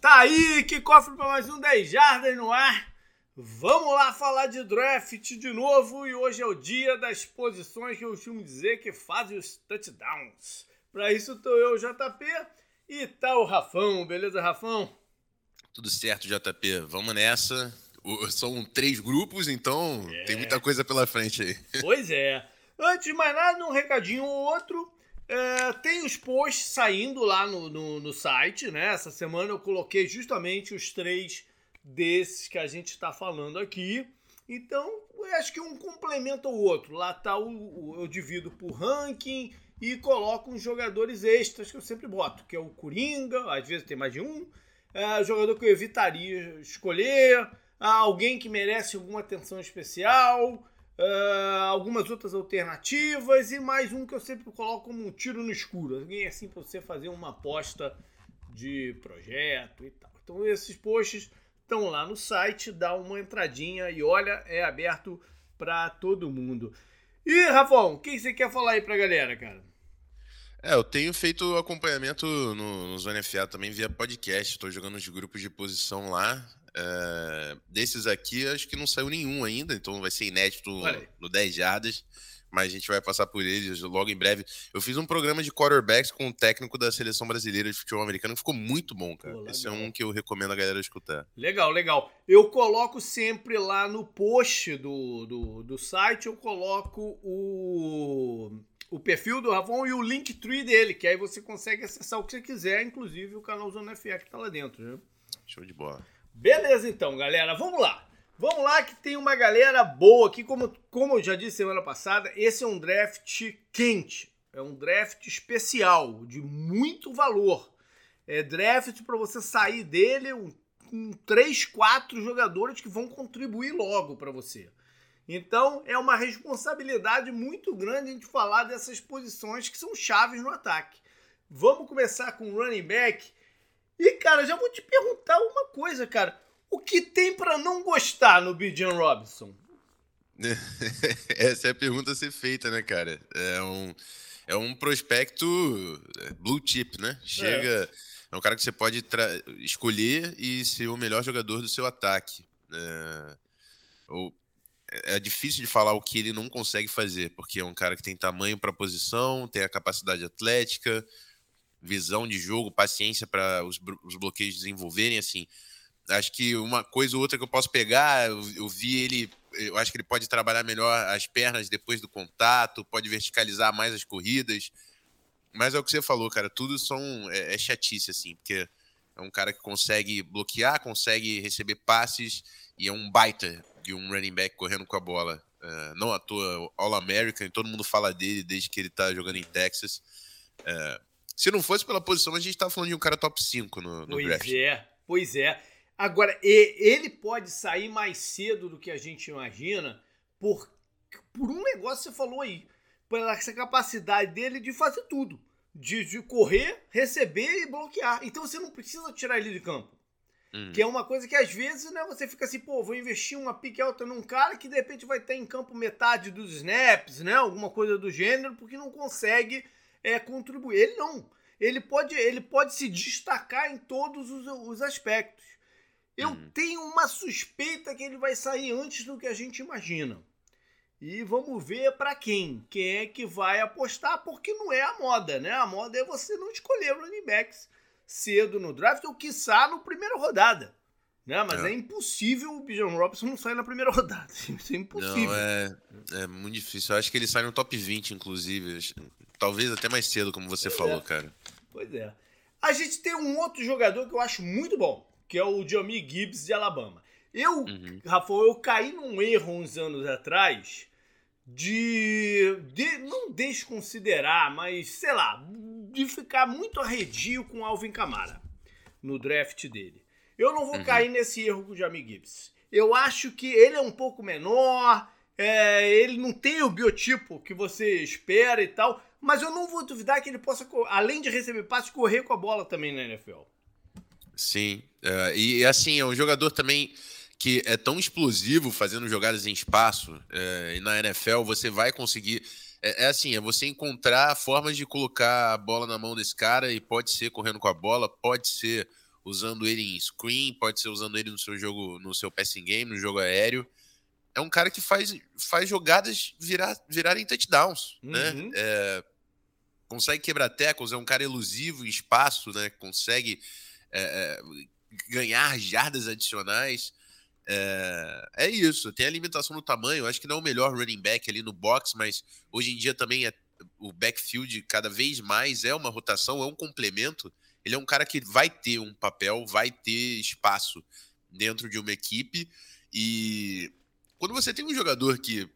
Tá aí, que cofre para mais um 10 Jardas no ar. Vamos lá falar de draft de novo e hoje é o dia das posições que eu costumo dizer que fazem os touchdowns. Para isso tô eu, JP, e tá o Rafão, beleza, Rafão? Tudo certo, JP. Vamos nessa. São três grupos, então é. tem muita coisa pela frente aí. Pois é. Antes de mais nada, um recadinho ou outro. É, tem os posts saindo lá no, no, no, site, né? Essa semana eu coloquei justamente os três desses que a gente está falando aqui. Então, acho que um complementa o outro. Lá tá o, o, eu divido por ranking e coloco uns jogadores extras que eu sempre boto, que é o Coringa, às vezes tem mais de um, é, jogador que eu evitaria escolher, alguém que merece alguma atenção especial, Uh, algumas outras alternativas e mais um que eu sempre coloco como um tiro no escuro. Alguém assim para você fazer uma aposta de projeto e tal. Então esses posts estão lá no site, dá uma entradinha e olha, é aberto para todo mundo. E Rafão, o que você quer falar aí pra galera, cara? É, eu tenho feito acompanhamento no, no FA também via podcast. Estou jogando os grupos de posição lá. É, desses aqui, acho que não saiu nenhum ainda, então vai ser inédito no 10 jardas, mas a gente vai passar por eles logo em breve. Eu fiz um programa de quarterbacks com o técnico da seleção brasileira de futebol americano que ficou muito bom, cara. Pô, Esse é um que eu recomendo a galera escutar. Legal, legal. Eu coloco sempre lá no post do, do, do site, eu coloco o o perfil do Ravon e o Linktree dele, que aí você consegue acessar o que você quiser, inclusive o canal Zona FA que tá lá dentro, né? Show de bola. Beleza, então, galera, vamos lá. Vamos lá que tem uma galera boa aqui, como, como eu já disse semana passada, esse é um draft quente, é um draft especial, de muito valor. É draft para você sair dele um, um 3, 4 jogadores que vão contribuir logo para você. Então é uma responsabilidade muito grande a gente falar dessas posições que são chaves no ataque. Vamos começar com o running back e, cara, já vou te perguntar uma coisa, cara. O que tem para não gostar no Bijan Robinson? Essa é a pergunta a ser feita, né, cara? É um, é um prospecto é, blue chip, né? Chega. É, é um cara que você pode escolher e ser o melhor jogador do seu ataque. É, ou, é difícil de falar o que ele não consegue fazer, porque é um cara que tem tamanho para posição, tem a capacidade atlética, visão de jogo, paciência para os, os, bloqueios desenvolverem, assim. Acho que uma coisa ou outra que eu posso pegar, eu, eu, vi ele, eu acho que ele pode trabalhar melhor as pernas depois do contato, pode verticalizar mais as corridas. Mas é o que você falou, cara, tudo são é, é chatice assim, porque é um cara que consegue bloquear, consegue receber passes e é um baita de um running back correndo com a bola. Uh, não à toa, All-American, todo mundo fala dele desde que ele tá jogando em Texas. Uh, se não fosse pela posição, a gente tá falando de um cara top 5 no, no pois draft. Pois é, pois é. Agora, ele pode sair mais cedo do que a gente imagina por, por um negócio que você falou aí. Pela essa capacidade dele de fazer tudo. De, de correr, receber e bloquear. Então você não precisa tirar ele de campo. Uhum. Que é uma coisa que às vezes né, você fica assim, pô, vou investir uma pique alta num cara que de repente vai ter em campo metade dos snaps, né? Alguma coisa do gênero, porque não consegue é, contribuir. Ele não. Ele pode, ele pode se destacar em todos os, os aspectos. Eu uhum. tenho uma suspeita que ele vai sair antes do que a gente imagina. E vamos ver para quem. Quem é que vai apostar, porque não é a moda, né? A moda é você não escolher running backs cedo no draft, ou quiçá no primeira rodada. Né? Mas é. é impossível o Bijan Robinson não sair na primeira rodada. Isso é impossível. Não, é, é muito difícil. Eu acho que ele sai no top 20, inclusive. Talvez até mais cedo, como você pois falou, é. cara. Pois é. A gente tem um outro jogador que eu acho muito bom, que é o Jamie Gibbs de Alabama. Eu, uhum. Rafael, eu caí num erro uns anos atrás de, de não desconsiderar, mas sei lá, de ficar muito arredio com Alvin Kamara no draft dele. Eu não vou uhum. cair nesse erro com o Jamie Gibbs. Eu acho que ele é um pouco menor, é, ele não tem o biotipo que você espera e tal, mas eu não vou duvidar que ele possa, além de receber passes, correr com a bola também na NFL. Sim, uh, e assim, é um jogador também que é tão explosivo fazendo jogadas em espaço, uh, e na NFL você vai conseguir. É, é, assim, é você encontrar formas de colocar a bola na mão desse cara, e pode ser correndo com a bola, pode ser usando ele em screen, pode ser usando ele no seu jogo, no seu passing game, no jogo aéreo. É um cara que faz, faz jogadas virar, virarem touchdowns, né? uhum. né? É, consegue quebrar tackles, é um cara elusivo em espaço, né? Consegue é, é, ganhar jardas adicionais. É, é, isso, tem a limitação no tamanho. Acho que não é o melhor running back ali no box, mas hoje em dia também é, o backfield cada vez mais é uma rotação, é um complemento. Ele é um cara que vai ter um papel, vai ter espaço dentro de uma equipe. E quando você tem um jogador que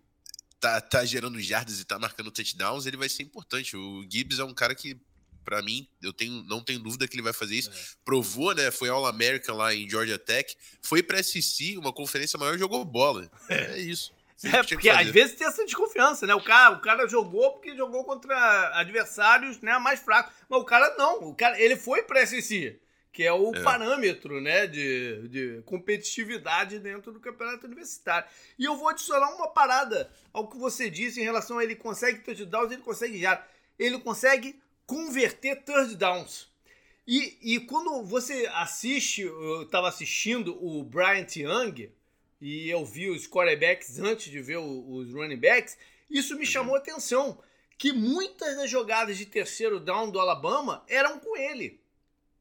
tá, tá gerando jardas e tá marcando touchdowns, ele vai ser importante. O Gibbs é um cara que, para mim, eu tenho, não tenho dúvida que ele vai fazer isso. É. Provou, né? Foi All-American lá em Georgia Tech. Foi pra SEC, uma conferência maior, jogou bola. É, é isso. É, porque às vezes tem essa desconfiança, né? O cara, o cara jogou porque jogou contra adversários né, mais fracos. Mas o cara não. O cara, ele foi pra SEC que é o é. parâmetro né, de, de competitividade dentro do campeonato universitário. E eu vou adicionar uma parada ao que você disse em relação a ele consegue touchdowns, ele consegue já. Ele consegue converter third downs. E, e quando você assiste, eu estava assistindo o Bryant Young, e eu vi os quarterbacks antes de ver os running backs, isso me chamou a atenção. Que muitas das jogadas de terceiro down do Alabama eram com ele.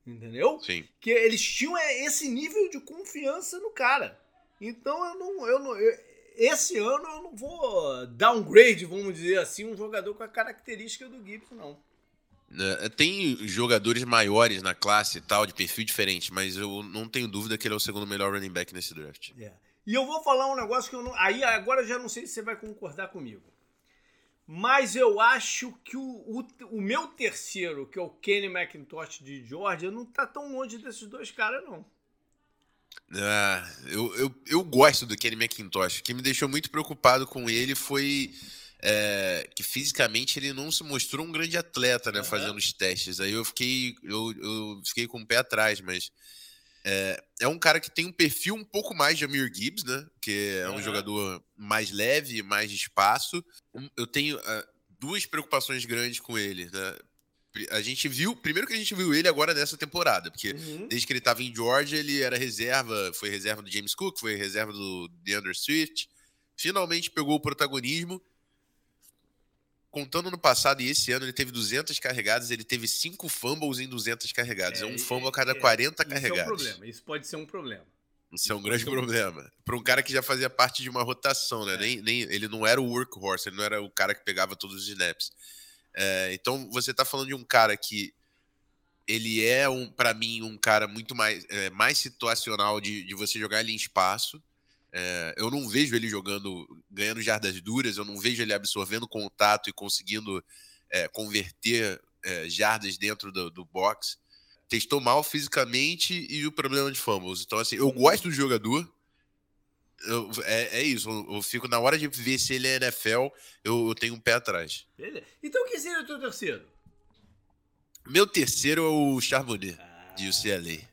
Entendeu? Sim. Que eles tinham é, esse nível de confiança no cara. Então eu não. Eu não eu, esse ano eu não vou downgrade, vamos dizer assim, um jogador com a característica do Gibson, não. É, tem jogadores maiores na classe e tal, de perfil diferente, mas eu não tenho dúvida que ele é o segundo melhor running back nesse draft. Yeah. É. E eu vou falar um negócio que eu não. Aí agora já não sei se você vai concordar comigo. Mas eu acho que o, o, o, meu terceiro, que é o Kenny McIntosh de Georgia, não tá tão longe desses dois caras, não. Ah, eu, eu, eu gosto do Kenny McIntosh. O que me deixou muito preocupado com ele foi é, que fisicamente ele não se mostrou um grande atleta, né? Uhum. Fazendo os testes. Aí eu fiquei, eu, eu fiquei com o pé atrás, mas é, é, um cara que tem um perfil um pouco mais de Amir Gibbs, né? Que é um uhum. jogador mais leve, mais de espaço. Eu tenho uh, duas preocupações grandes com ele, né? A gente viu, primeiro que a gente viu ele agora nessa temporada, porque uhum. desde que ele estava em Georgia, ele era reserva, foi reserva do James Cook, foi reserva do DeAndre Swift. Finalmente pegou o protagonismo contando no passado e esse ano, ele teve 200 carregadas, ele teve 5 fumbles em 200 carregadas. É, é um fumble a cada é, 40 carregadas. Isso é um problema, isso pode ser um problema. Isso é um grande problema. Para um cara que já fazia parte de uma rotação, né? É. Nem, nem, ele não era o workhorse, ele não era o cara que pegava todos os snaps. É, então você está falando de um cara que ele é, um, para mim, um cara muito mais, é, mais situacional de, de você jogar ele em espaço. É, eu não vejo ele jogando, ganhando jardas duras, eu não vejo ele absorvendo contato e conseguindo é, converter é, jardas dentro do, do box. Testou mal fisicamente e o problema de fumbles. Então, assim, eu gosto do jogador. Eu, é, é, isso, eu, eu, fico na hora de ver se ele é NFL, eu, eu tenho um pé atrás. Beleza. Então, quem seria o teu terceiro? Meu terceiro é o Charbonnet, ah. de UCLA.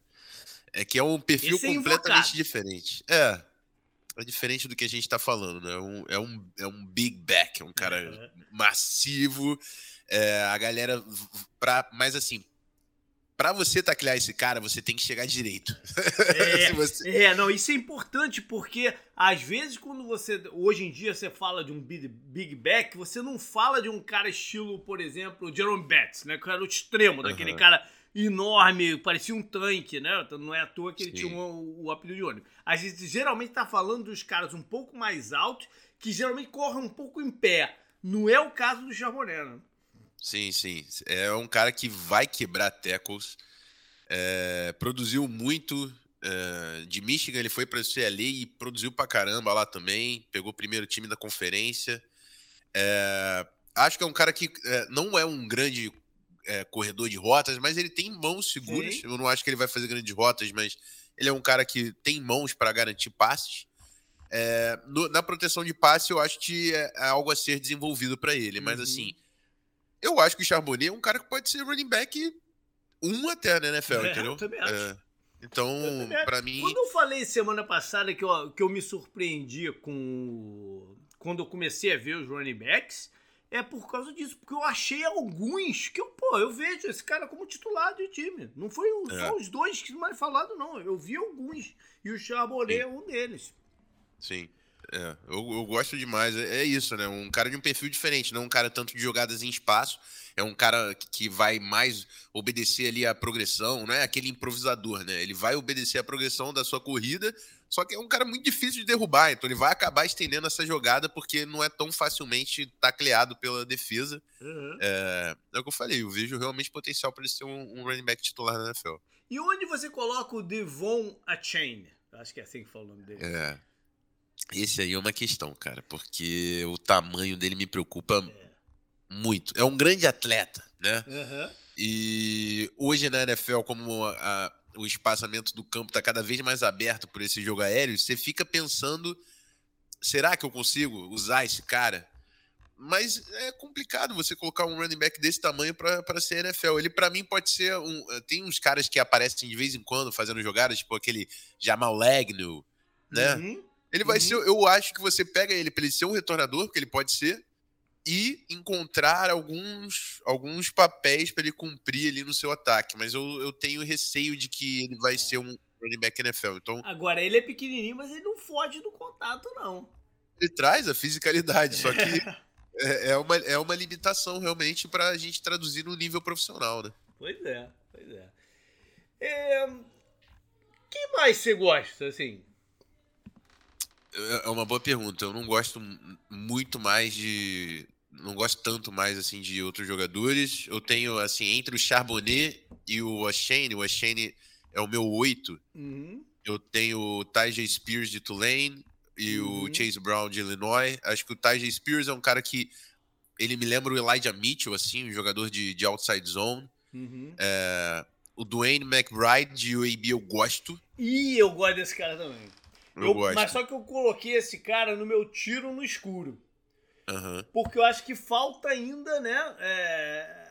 É que é um perfil é completamente diferente. É, é diferente do que a gente está falando, né? É um, é, um, é um big back, é um cara uhum. massivo. É, a galera. Pra, mas assim, para você taclear esse cara, você tem que chegar direito. É, você... é, não, isso é importante porque às vezes quando você hoje em dia você fala de um big, big back, você não fala de um cara estilo, por exemplo, Jerome Betts, né, que era o extremo, daquele cara enorme, parecia um tanque, né? Então, não é à toa que ele Sim. tinha o, o apelido de ônibus. A gente geralmente tá falando dos caras um pouco mais altos, que geralmente correm um pouco em pé. Não é o caso do Charbonnet, né? Sim, sim. É um cara que vai quebrar tackles. É, produziu muito. É, de Michigan ele foi para o CLA e produziu pra caramba lá também. Pegou o primeiro time da conferência. É, acho que é um cara que é, não é um grande é, corredor de rotas, mas ele tem mãos seguras. Sim. Eu não acho que ele vai fazer grandes rotas, mas ele é um cara que tem mãos para garantir passes. É, no, na proteção de passe, eu acho que é, é algo a ser desenvolvido para ele. Mas, uhum. assim, eu acho que o Charbonnet é um cara que pode ser running back um até na NFL, é, entendeu? Eu também acho. É, então, para mim. Quando eu falei semana passada que eu, que eu me surpreendi com. Quando eu comecei a ver os running backs, é por causa disso, porque eu achei alguns que eu, pô, eu vejo esse cara como titular de time. Não foi o, é. só os dois que mais falado, não. Eu vi alguns. E o Charbonnet é um deles. Sim. É, eu, eu, gosto demais. É, é, isso, né? Um cara de um perfil diferente, não um cara tanto de jogadas em espaço. É um cara que vai mais obedecer ali a progressão, não é aquele improvisador, né? Ele vai obedecer a progressão da sua corrida, só que é um cara muito difícil de derrubar, então ele vai acabar estendendo essa jogada porque não é tão facilmente tacleado pela defesa. Uhum. É, é, o que eu falei, eu vejo realmente potencial para ele ser um, um running back titular na NFL. E onde você coloca o Devon Achain? Acho que é assim que fala o nome dele. É. Esse aí é uma questão, cara, porque o tamanho dele me preocupa é. muito. É um grande atleta, né? Uhum. E hoje na NFL, como a, a, o espaçamento do campo está cada vez mais aberto por esse jogo aéreo, você fica pensando: será que eu consigo usar esse cara? Mas é complicado você colocar um running back desse tamanho para ser NFL. Ele, para mim, pode ser um. Tem uns caras que aparecem de vez em quando fazendo jogadas, tipo aquele Jamal Lagnew, né? Uhum. Ele vai uhum. ser. Eu acho que você pega ele para ele ser um retornador, porque ele pode ser, e encontrar alguns, alguns papéis para ele cumprir ali no seu ataque. Mas eu, eu tenho receio de que ele vai ser um running back NFL. Então, Agora, ele é pequenininho, mas ele não foge do contato, não. Ele traz a fisicalidade, só que é, é, uma, é uma limitação realmente para a gente traduzir no nível profissional, né? Pois é, pois é. é... Quem mais você gosta, assim? É, é uma boa pergunta. Eu não gosto muito mais de. Não gosto tanto mais assim de outros jogadores. Eu tenho, assim, entre o Charbonnet e o Ashane, o Ashane é o meu oito. Uhum. Eu tenho o Tyja Spears de Tulane e uhum. o Chase Brown de Illinois. Acho que o Tyja Spears é um cara que. Ele me lembra o Elijah Mitchell, assim, um jogador de, de outside zone. Uhum. É, o Dwayne McBride de UAB eu gosto. E eu gosto desse cara também. Eu, eu mas só que eu coloquei esse cara no meu tiro no escuro. Uhum. Porque eu acho que falta ainda, né? É,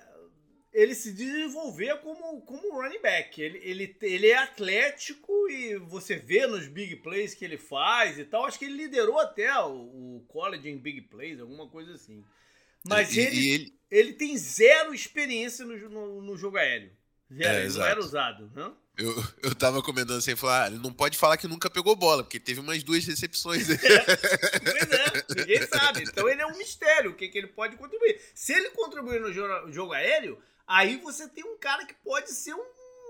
ele se desenvolver como, como running back. Ele, ele, ele é atlético e você vê nos big plays que ele faz e tal. Acho que ele liderou até o, o college em big plays, alguma coisa assim. Mas e, ele, e ele... ele tem zero experiência no, no, no jogo aéreo. Zero, é, era usado, não? Eu, eu tava comentando assim, falar, ah, ele não pode falar que nunca pegou bola, porque teve umas duas recepções. É, pois é, ninguém sabe. Então ele é um mistério, o que, que ele pode contribuir. Se ele contribuir no jogo, jogo aéreo, aí você tem um cara que pode ser um,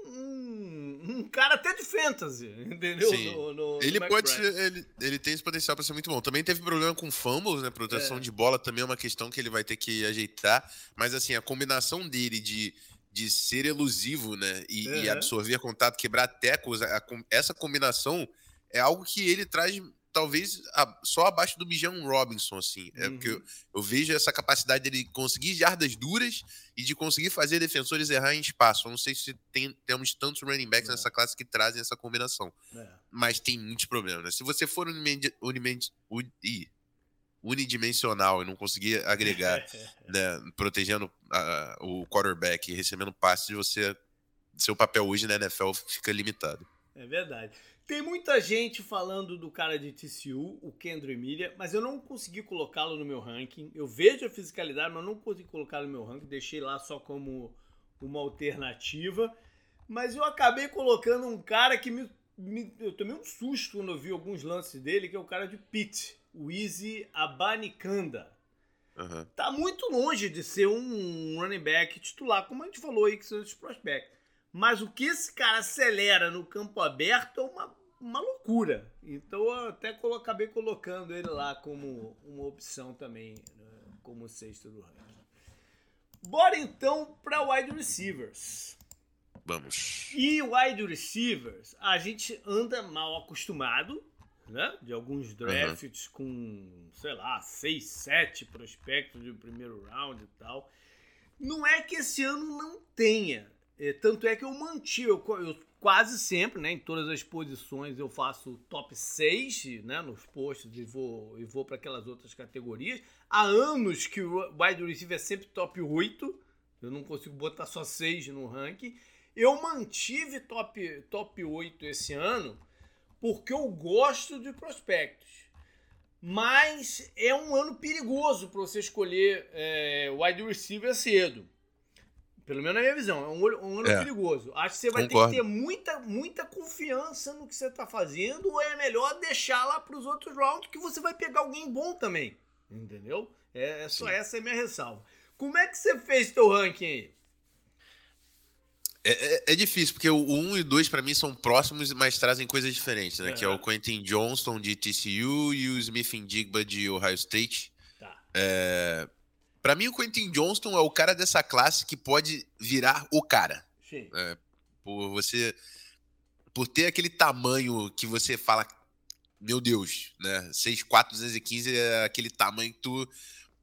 um, um cara até de fantasy, entendeu? Sim. No, no, ele no pode ser, ele, ele tem esse potencial para ser muito bom. Também teve problema com fumbles, né? Proteção é. de bola também é uma questão que ele vai ter que ajeitar. Mas assim, a combinação dele de de ser elusivo, né? E, uhum. e absorver contato, quebrar tecos, a, a, essa combinação é algo que ele traz talvez a, só abaixo do Bijan Robinson, assim. É porque eu, uhum. eu, vejo essa capacidade dele conseguir jardas duras e de conseguir fazer defensores errar em espaço. Eu não sei se tem, temos tantos running backs é. nessa classe que trazem essa combinação. É. Mas tem muitos problemas, né? Se você for unimed, unimed, ui, unidimensional e não conseguir agregar, né, protegendo a, o quarterback e recebendo passes, você seu papel hoje na NFL fica limitado. É verdade. Tem muita gente falando do cara de TCU, o Kendro Emília, mas eu não consegui colocá-lo no meu ranking. Eu vejo a fisicalidade, mas não consegui colocá-lo no meu ranking. Deixei lá só como uma alternativa. Mas eu acabei colocando um cara que me, me eu tomei um susto quando eu vi alguns lances dele, que é o cara de Pitt o Easy Abanikanda. Uhum. Tá muito longe de ser um running back titular, como a gente falou aí que são esses prospectos. Mas o que esse cara acelera no campo aberto é uma, uma loucura. Então eu até acabei colocando ele lá como uma opção também, né, como sexto do ranking. Bora então para wide receivers. Vamos. E wide receivers, a gente anda mal acostumado né? De alguns drafts uhum. com, sei lá, 6, 7 prospectos de primeiro round e tal. Não é que esse ano não tenha. É, tanto é que eu mantive, eu, eu, quase sempre, né, em todas as posições eu faço top 6, né, nos posts e vou, e vou para aquelas outras categorias. Há anos que o wide receiver é sempre top 8, eu não consigo botar só 6 no ranking. Eu mantive top, top 8 esse ano porque eu gosto de prospectos. Mas é um ano perigoso para você escolher é, wide receiver cedo. Pelo menos na minha visão, é um, um ano é, perigoso. Acho que você vai concordo. ter que ter muita, muita confiança no que você está fazendo, ou é melhor deixar lá para os outros rounds que você vai pegar alguém bom também. Entendeu? É, é só Sim. essa é a minha ressalva. Como é que você fez teu ranking aí? É, é, é, difícil, porque o 1 e o 2 para mim são próximos, mas trazem coisas diferentes, né? Que é o Quentin Johnston de TCU e o Smith Indigba de Ohio State. Tá. É, para mim, o Quentin Johnston é o cara dessa classe que pode virar o cara. Sim. É, por você. Por ter aquele tamanho que você fala, meu Deus, né? 6'4, 215 é aquele tamanho que tu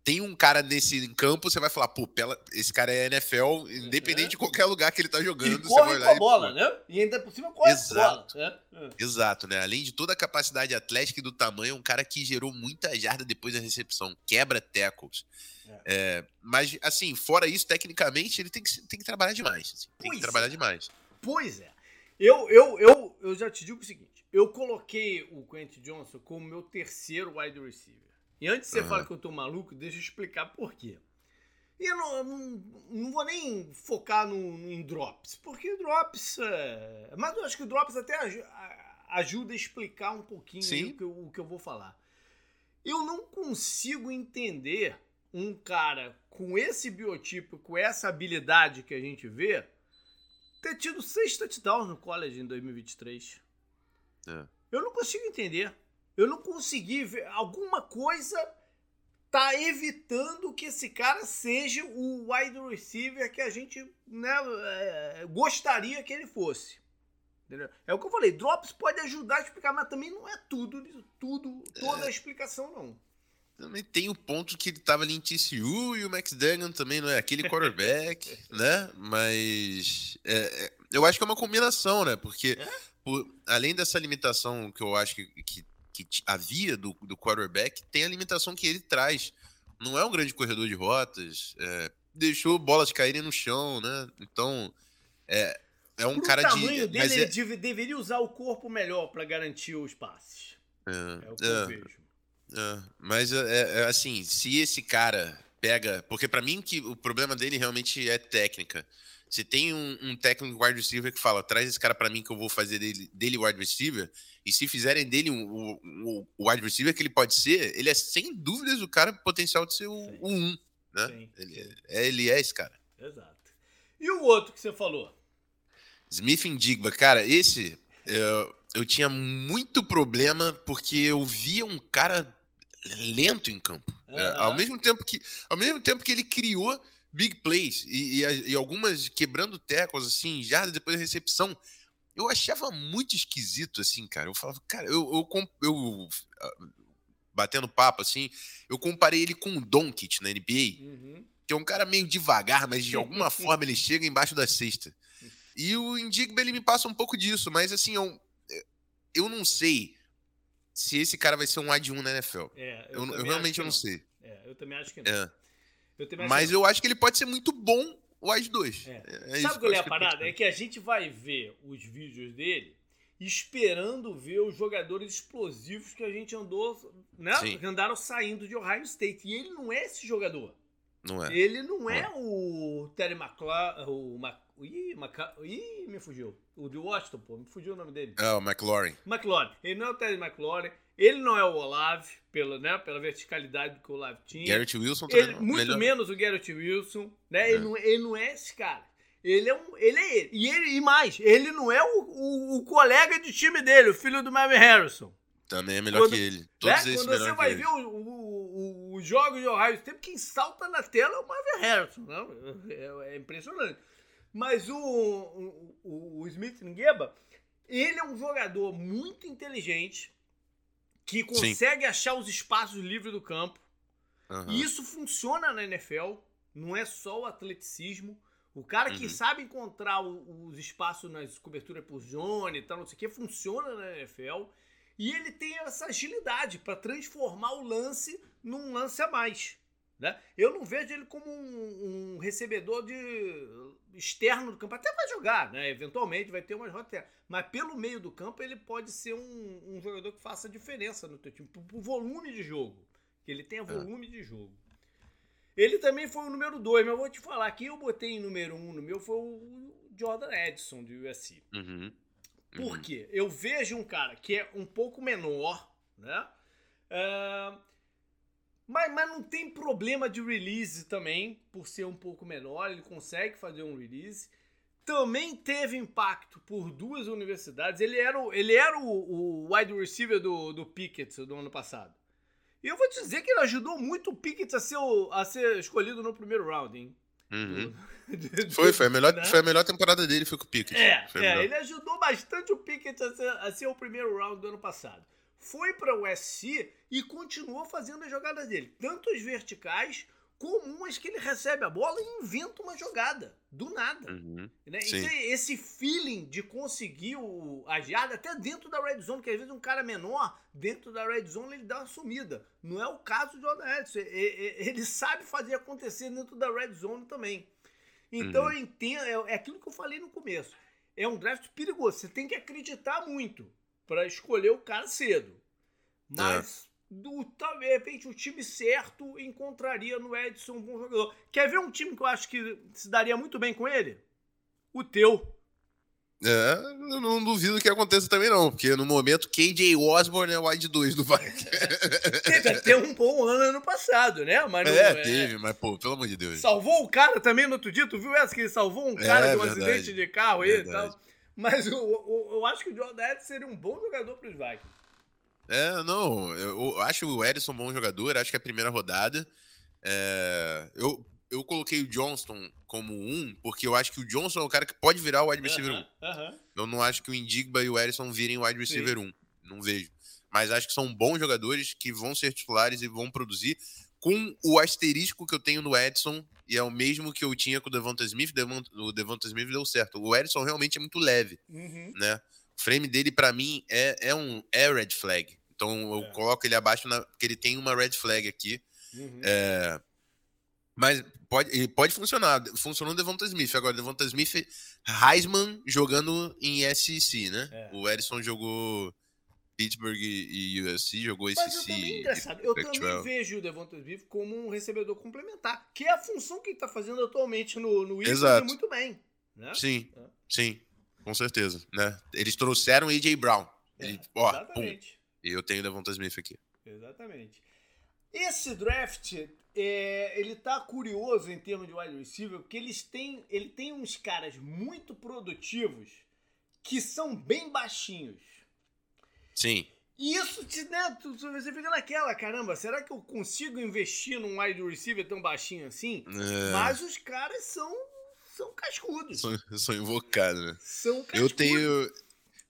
tem um cara nesse campo, você vai falar, pô, pela, esse cara é NFL, independente é. de qualquer lugar que ele tá jogando. E corre com a bola, e, né? E ainda por cima corre Exato. com a bola. Né? Exato, né? Além de toda a capacidade atlética e do tamanho, é um cara que gerou muita jarda depois da recepção, quebra tackles. É. É, mas, assim, fora isso, tecnicamente, ele tem que, tem que trabalhar demais. Assim, tem que trabalhar é. demais. Pois é. Eu, eu, eu, eu já te digo o seguinte: eu coloquei o Quentin Johnson como meu terceiro wide receiver. E antes de você uhum. falar que eu tô maluco, deixa eu explicar por quê. E eu não, não, vou nem focar no, em drops, porque drops. É... Mas eu acho que o drops até ajuda a explicar um pouquinho o que, eu, o que eu vou falar. Eu não consigo entender um cara com esse biotipo, com essa habilidade que a gente vê, ter tido seis touchdowns no college em 2023. É. Eu não consigo entender. Eu não consegui ver. Alguma coisa tá evitando que esse cara seja o wide receiver que a gente né, é, gostaria que ele fosse. Entendeu? É o que eu falei, drops pode ajudar a explicar, mas também não é tudo, tudo, toda a explicação, não. Também tem o ponto que ele tava ali em TCU e o Max Duggan também não é aquele quarterback, né? Mas é, é, eu acho que é uma combinação, né? Porque é? por, além dessa limitação que eu acho que, que que havia do, do quarterback tem a limitação que ele traz. Não é um grande corredor de rotas, é, deixou bolas caírem no chão, né? Então, é, é um Pro cara tamanho de. dele, ele é... deve, deveria usar o corpo melhor para garantir os passes. É, é o que eu é, vejo. É, mas é, é, assim, se esse cara pega. Porque para mim que o problema dele realmente é técnica. Se tem um, um técnico wide receiver que fala, traz esse cara para mim que eu vou fazer dele, dele wide receiver, e se fizerem dele o, um, um, wide receiver que ele pode ser, ele é sem dúvidas o cara potencial de ser o, o 1, né? Sim, ele, É, ele é esse cara. Exato. E o outro que você falou? Smith Indigba, cara, esse eu, eu tinha muito problema porque eu via um cara lento em campo. Uhum. É, ao mesmo tempo que ao mesmo tempo que ele criou big plays e, e, e algumas quebrando tecos, assim, já depois da recepção. Eu achava muito esquisito, assim, cara. Eu falava, cara, eu, eu, eu ah, batendo papo, assim, eu comparei ele com o Doncic na NBA, uhum. que é um cara meio devagar, mas de alguma forma ele chega embaixo da cesta. E o Indigba, ele me passa um pouco disso, mas assim, eu, eu não sei se esse cara vai ser um ad 1 na NFL. É, eu, eu, eu realmente eu não sei. É, eu também acho que não. É. Eu Mas eu acho que ele pode ser muito bom o As 2. É. É Sabe qual é a parada? É que a gente vai ver os vídeos dele esperando ver os jogadores explosivos que a gente andou, né? Que andaram saindo de Ohio State. E ele não é esse jogador. Não é. Ele não é, é o Terry McLaurin. O Mac... Ih, Maca... Ih, me fugiu. O de Washington, pô, me fugiu o nome dele. É, o McLaurin. McLaurin. Ele não é o Terry McLaurin. Ele não é o Olave, pela, né, pela verticalidade que o Olave tinha. Garrett Wilson também. Ele, muito melhor. menos o Garrett Wilson. Né? É. Ele, não, ele não é esse cara. Ele é, um, ele é ele. E, ele. e mais, ele não é o, o, o colega de time dele, o filho do Marvin Harrison. Também é melhor quando, que ele. Todos né? Quando você vai ver os jogos de Ohio State, quem salta na tela é o Marvin Harrison. Não? É, é impressionante. Mas o, o, o Smith Ngeba, ele é um jogador muito inteligente, que consegue Sim. achar os espaços livres do campo. Uhum. E isso funciona na NFL, não é só o atleticismo. O cara que uhum. sabe encontrar os espaços nas coberturas por zone e tal, não sei o que, funciona na NFL. E ele tem essa agilidade para transformar o lance num lance a mais. Né? Eu não vejo ele como um, um, recebedor de externo do campo. Até vai jogar, né? eventualmente vai ter umas rotas. Mas pelo meio do campo ele pode ser um, um jogador que faça diferença no teu time, por, por volume de jogo. Que ele tenha é. volume é. de jogo. Ele também foi o número 2, mas eu vou te falar, quem eu botei em número 1 um no meu foi o Jordan Edson, do USC. Uhum. Por uhum. quê? Eu vejo um cara que é um pouco menor, né? Uh, mas, mas não tem problema de release também, por ser um pouco menor, ele consegue fazer um release. Também teve impacto por duas universidades. Ele era o, ele era o, o wide receiver do, do Pickett do ano passado. E eu vou te dizer que ele ajudou muito o Pickett a ser, a ser escolhido no primeiro round, hein? Uhum. foi, foi a, melhor, né? foi a melhor temporada dele, foi com o Pickett. É, é ele ajudou bastante o Pickett a ser, a ser o primeiro round do ano passado. Foi para o USC e continuou fazendo as jogadas dele, tanto as verticais comuns que ele recebe a bola e inventa uma jogada, do nada. Uhum, né? esse feeling de conseguir o, a jada até dentro da red zone, que às vezes um cara menor, dentro da red zone, ele dá uma sumida. Não é o caso do Jordan Edson. Ele sabe fazer acontecer dentro da red zone também. Então uhum. eu entendo, é, é aquilo que eu falei no começo. É um draft perigoso. Você tem que acreditar muito para escolher o cara cedo. É. Mas do, de repente, o time certo encontraria no Edson um bom jogador. Quer ver um time que eu acho que se daria muito bem com ele? O teu. É, eu não duvido que aconteça também não, porque no momento KJ Osborne é o wide 2 do Vikings. teve até um bom ano ano passado, né? Mas não, é, é, teve, mas pô, pelo amor de Deus. Salvou o cara também no outro dia, tu viu essa? Que ele salvou um cara é, de um verdade, acidente de carro aí e tal. Mas eu, eu, eu, acho que o Jordan Edson seria um bom jogador para os Vikings. É, não, eu acho o Edson um bom jogador, acho que é a primeira rodada. É, eu, eu coloquei o Johnston como um, porque eu acho que o Johnston é o cara que pode virar o wide receiver 1. Uh -huh, uh -huh. Eu não acho que o Indigba e o Edson virem o wide receiver Sim. 1. Não vejo. Mas acho que são bons jogadores que vão ser titulares e vão produzir. Com o asterisco que eu tenho no Edson, e é o mesmo que eu tinha com o Devonta Smith, o Devonta Smith deu certo. O Edson realmente é muito leve, uhum. né? O frame dele, para mim, é, é um é red flag. Então eu é. coloco ele abaixo na, porque ele tem uma red flag aqui. Uhum. É, mas pode, pode funcionar. Funcionou o Devonta Smith. Agora, Devonta Smith, Heisman jogando em SEC, né? É. O Edson jogou Pittsburgh e USC, jogou SEC. Mas eu também, engraçado, eu também vejo o Devonta Smith como um recebedor complementar, que é a função que ele está fazendo atualmente no, no Eagles muito bem. Né? Sim, é. sim. Com certeza, né? Eles trouxeram AJ Brown. Ele, é, ó, exatamente. E eu tenho Devonta Smith aqui. Exatamente. Esse draft, é, ele tá curioso em termos de wide receiver, porque eles têm, ele tem uns caras muito produtivos que são bem baixinhos. Sim. E isso te, né, tu, você fica naquela, caramba, será que eu consigo investir num wide receiver tão baixinho assim? É. Mas os caras são são cascudos. São, são invocados, né? São cascudos. Eu tenho.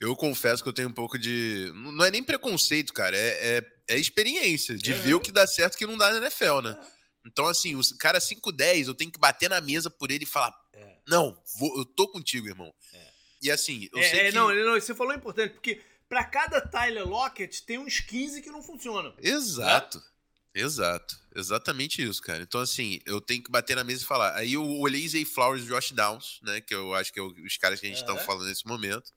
Eu confesso que eu tenho um pouco de. Não é nem preconceito, cara. É, é, é experiência de ver o que dá certo e o que não dá na NFL, né? É. Então, assim, o cara 5-10, eu tenho que bater na mesa por ele e falar: é. Não, vou, eu tô contigo, irmão. É. E assim, eu sei que. Não, não, você falou importante, porque para cada Tyler Lockett tem uns 15 que não funcionam. Exato. Né? Exato, exatamente isso, cara. Então, assim, eu tenho que bater na mesa e falar. Aí eu olhei Zay Flowers e Josh Downs, né? Que eu acho que é os caras que a gente está falando nesse momento.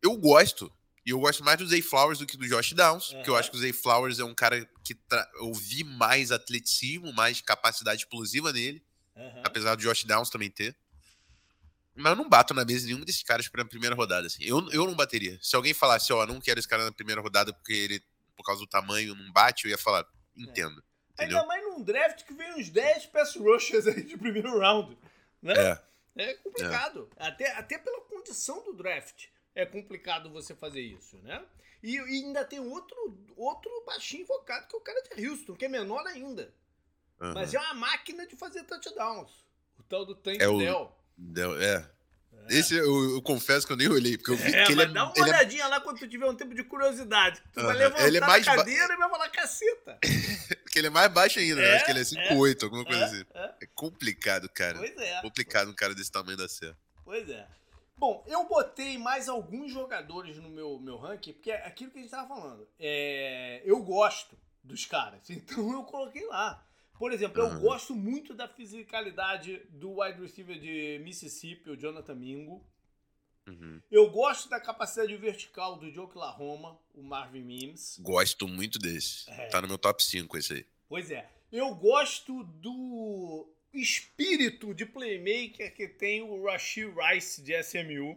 Eu gosto, e eu gosto mais do Zay Flowers do que do Josh Downs, porque eu acho que o Zay Flowers é um cara que eu vi mais atleticismo, mais capacidade explosiva nele, apesar do Josh Downs também ter. Mas eu não bato na mesa nenhum desses caras pra primeira rodada, assim. Eu, eu não bateria. Se alguém falasse, ó, oh, não quero esse cara na primeira rodada porque ele por causa do tamanho, não bate, eu ia falar, entendo. É. Ainda mais num draft que vem uns 10 pass rushers aí de primeiro round. Né? É. É complicado. É. Até, até pela condição do draft é complicado você fazer isso, né? E, e, ainda tem outro, outro baixinho invocado, que é o cara de Houston, que é menor ainda. Uhum. Mas é uma máquina de fazer touchdowns. O tal do Tank é Dell. Dell. É, é. Esse eu, eu, confesso que eu nem olhei, porque eu vi é, que ele é. Dá uma é olhadinha é... lá quando tu tiver um tempo de curiosidade. Tu vai levantar ele é mais a cadeira ba... e vai falar caceta. porque ele é mais baixo ainda, né? Acho que ele é 5'8, é, alguma coisa assim. É. complicado, cara. Pois é. Complicado um cara desse tamanho da certo. Pois é. Bom, eu botei mais alguns jogadores no meu, meu ranking, porque é aquilo que a gente tava falando. É, eu gosto dos caras, então eu coloquei lá. Por exemplo, uhum. eu gosto muito da fisicalidade do wide receiver de Mississippi, o Jonathan Mingo. Uhum. Eu gosto da capacidade vertical do Joe Oklahoma, o Marvin Mims. Gosto muito desse. É. Tá no meu top 5 esse aí. Pois é. Eu gosto do espírito de playmaker que tem o Rashid Rice de SMU.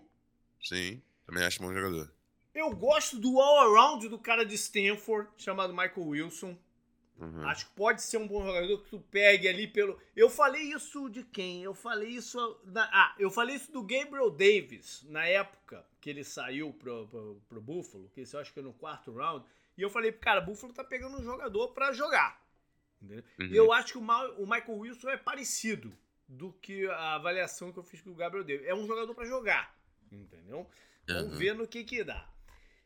Sim, também acho bom jogador. Eu gosto do all-around do cara de Stanford, chamado Michael Wilson. Uhum. Acho que pode ser um bom jogador que tu pegue ali pelo. Eu falei isso de quem? Eu falei isso. Na... Ah, eu falei isso do Gabriel Davis, na época que ele saiu pro, pro, pro Buffalo, que eu acho que é no quarto round. E eu falei, cara, Buffalo tá pegando um jogador para jogar. Uhum. Eu acho que o, Ma o Michael Wilson é parecido do que a avaliação que eu fiz com o Gabriel Davis. É um jogador para jogar. Entendeu? Vamos uhum. ver no que que dá.